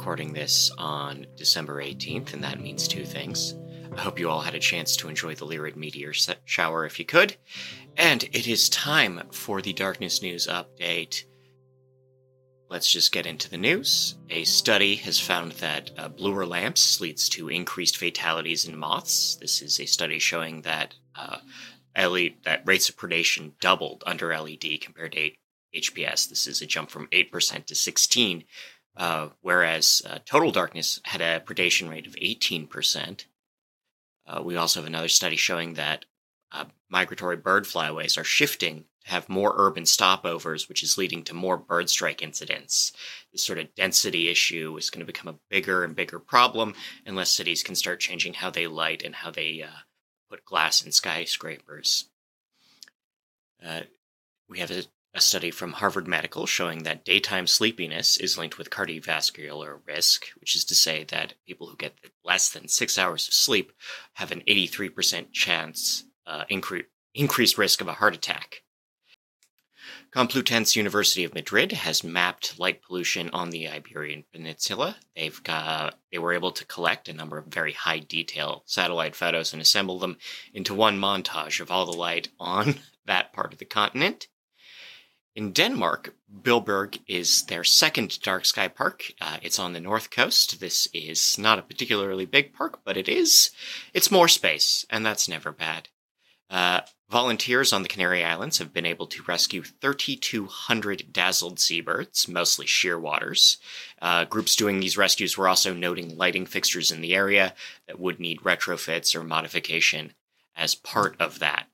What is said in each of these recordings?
recording this on December 18th, and that means two things. I hope you all had a chance to enjoy the Lyrid meteor shower if you could. And it is time for the Darkness News update. Let's just get into the news. A study has found that uh, bluer lamps leads to increased fatalities in moths. This is a study showing that uh, LED, that rates of predation doubled under LED compared to HPS. This is a jump from 8% to 16, uh, whereas uh, total darkness had a predation rate of 18%. Uh, we also have another study showing that uh, migratory bird flyways are shifting to have more urban stopovers, which is leading to more bird strike incidents. This sort of density issue is going to become a bigger and bigger problem unless cities can start changing how they light and how they uh, put glass in skyscrapers. Uh, we have a a study from Harvard Medical showing that daytime sleepiness is linked with cardiovascular risk, which is to say that people who get less than six hours of sleep have an 83% chance uh, incre- increased risk of a heart attack. Complutense University of Madrid has mapped light pollution on the Iberian Peninsula. They've got, they were able to collect a number of very high detail satellite photos and assemble them into one montage of all the light on that part of the continent. In Denmark, Bilberg is their second dark sky park. Uh, it's on the north coast. This is not a particularly big park, but it is. It's more space, and that's never bad. Uh, volunteers on the Canary Islands have been able to rescue 3,200 dazzled seabirds, mostly shearwaters. Uh, groups doing these rescues were also noting lighting fixtures in the area that would need retrofits or modification as part of that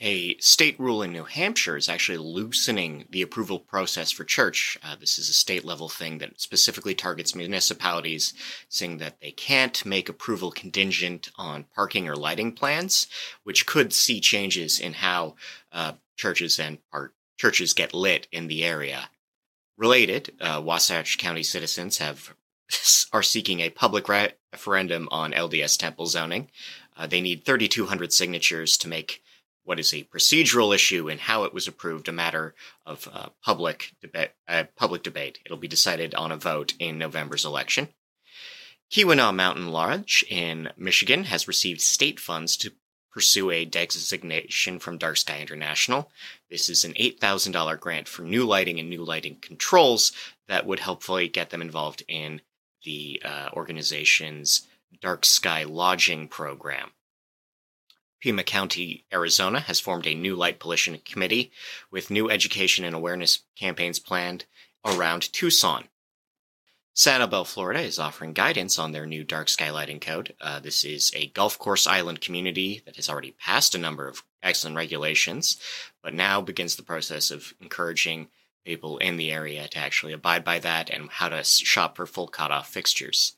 a state rule in New Hampshire is actually loosening the approval process for church. Uh, this is a state level thing that specifically targets municipalities, saying that they can't make approval contingent on parking or lighting plans, which could see changes in how uh, churches and part churches get lit in the area. Related, uh, Wasatch County citizens have are seeking a public re- referendum on LDS temple zoning. Uh, they need 3,200 signatures to make what is a procedural issue and how it was approved a matter of uh, public debate. Uh, public debate. It'll be decided on a vote in November's election. Keweenaw Mountain Lodge in Michigan has received state funds to pursue a designation from Dark Sky International. This is an $8,000 grant for new lighting and new lighting controls that would hopefully get them involved in the uh, organization's Dark Sky Lodging program. Pima County, Arizona has formed a new light pollution committee with new education and awareness campaigns planned around Tucson. Sanibel, Florida is offering guidance on their new dark sky lighting code. Uh, this is a golf course island community that has already passed a number of excellent regulations, but now begins the process of encouraging people in the area to actually abide by that and how to shop for full cutoff fixtures.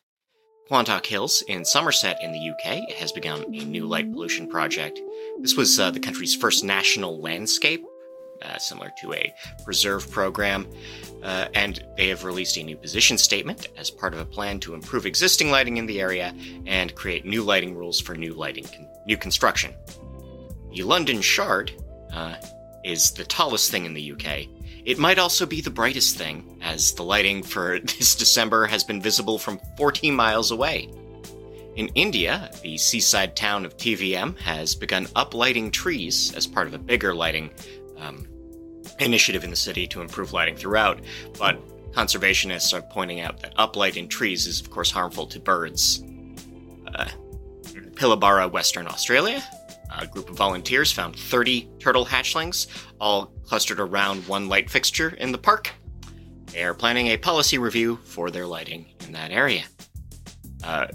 Quantock Hills in Somerset in the UK has begun a new light pollution project. This was uh, the country's first national landscape, uh, similar to a preserve program, uh, and they have released a new position statement as part of a plan to improve existing lighting in the area and create new lighting rules for new lighting con- new construction. The London Shard uh, is the tallest thing in the UK it might also be the brightest thing, as the lighting for this December has been visible from 14 miles away. In India, the seaside town of TVM has begun uplighting trees as part of a bigger lighting um, initiative in the city to improve lighting throughout, but conservationists are pointing out that uplighting trees is, of course, harmful to birds. Uh, Pilbara, Western Australia, a group of volunteers found 30 turtle hatchlings, all clustered around one light fixture in the park. They are planning a policy review for their lighting in that area. Uh,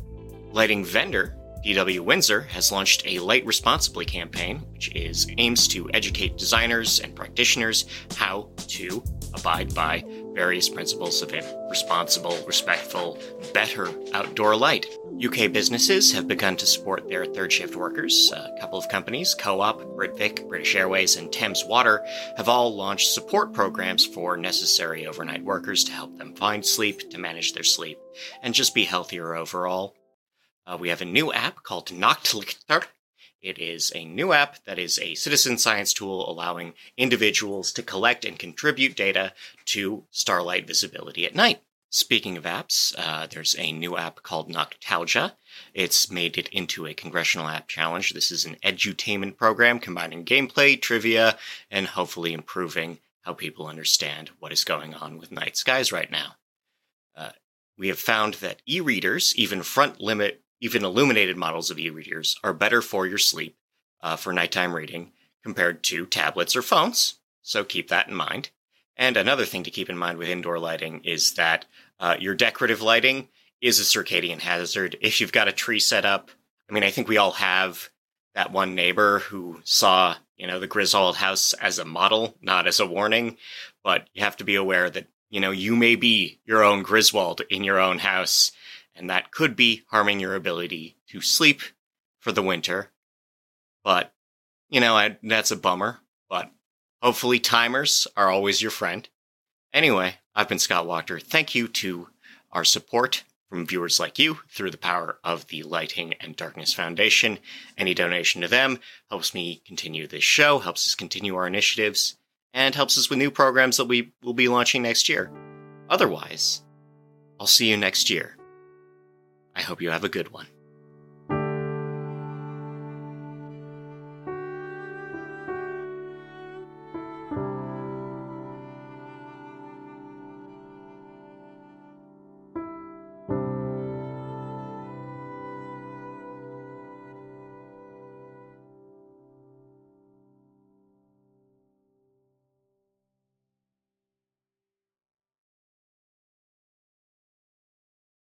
lighting vendor DW Windsor has launched a Light Responsibly campaign, which is aims to educate designers and practitioners how to abide by various principles of responsible, respectful, better outdoor light. UK businesses have begun to support their third shift workers. A couple of companies, Co op, Britvic, British Airways, and Thames Water, have all launched support programs for necessary overnight workers to help them find sleep, to manage their sleep, and just be healthier overall. Uh, we have a new app called Nachtlichter. It is a new app that is a citizen science tool allowing individuals to collect and contribute data to starlight visibility at night. Speaking of apps, uh, there's a new app called Noctalgia. It's made it into a congressional app challenge. This is an edutainment program combining gameplay, trivia, and hopefully improving how people understand what is going on with night skies right now. Uh, we have found that e-readers, even front limit, even illuminated models of e-readers, are better for your sleep uh, for nighttime reading compared to tablets or phones. So keep that in mind. And another thing to keep in mind with indoor lighting is that uh, your decorative lighting is a circadian hazard. If you've got a tree set up, I mean, I think we all have that one neighbor who saw, you know, the Griswold house as a model, not as a warning. But you have to be aware that, you know, you may be your own Griswold in your own house, and that could be harming your ability to sleep for the winter. But, you know, I, that's a bummer. But hopefully, timers are always your friend. Anyway, I've been Scott Wachter. Thank you to our support from viewers like you through the power of the Lighting and Darkness Foundation. Any donation to them helps me continue this show, helps us continue our initiatives, and helps us with new programs that we will be launching next year. Otherwise, I'll see you next year. I hope you have a good one.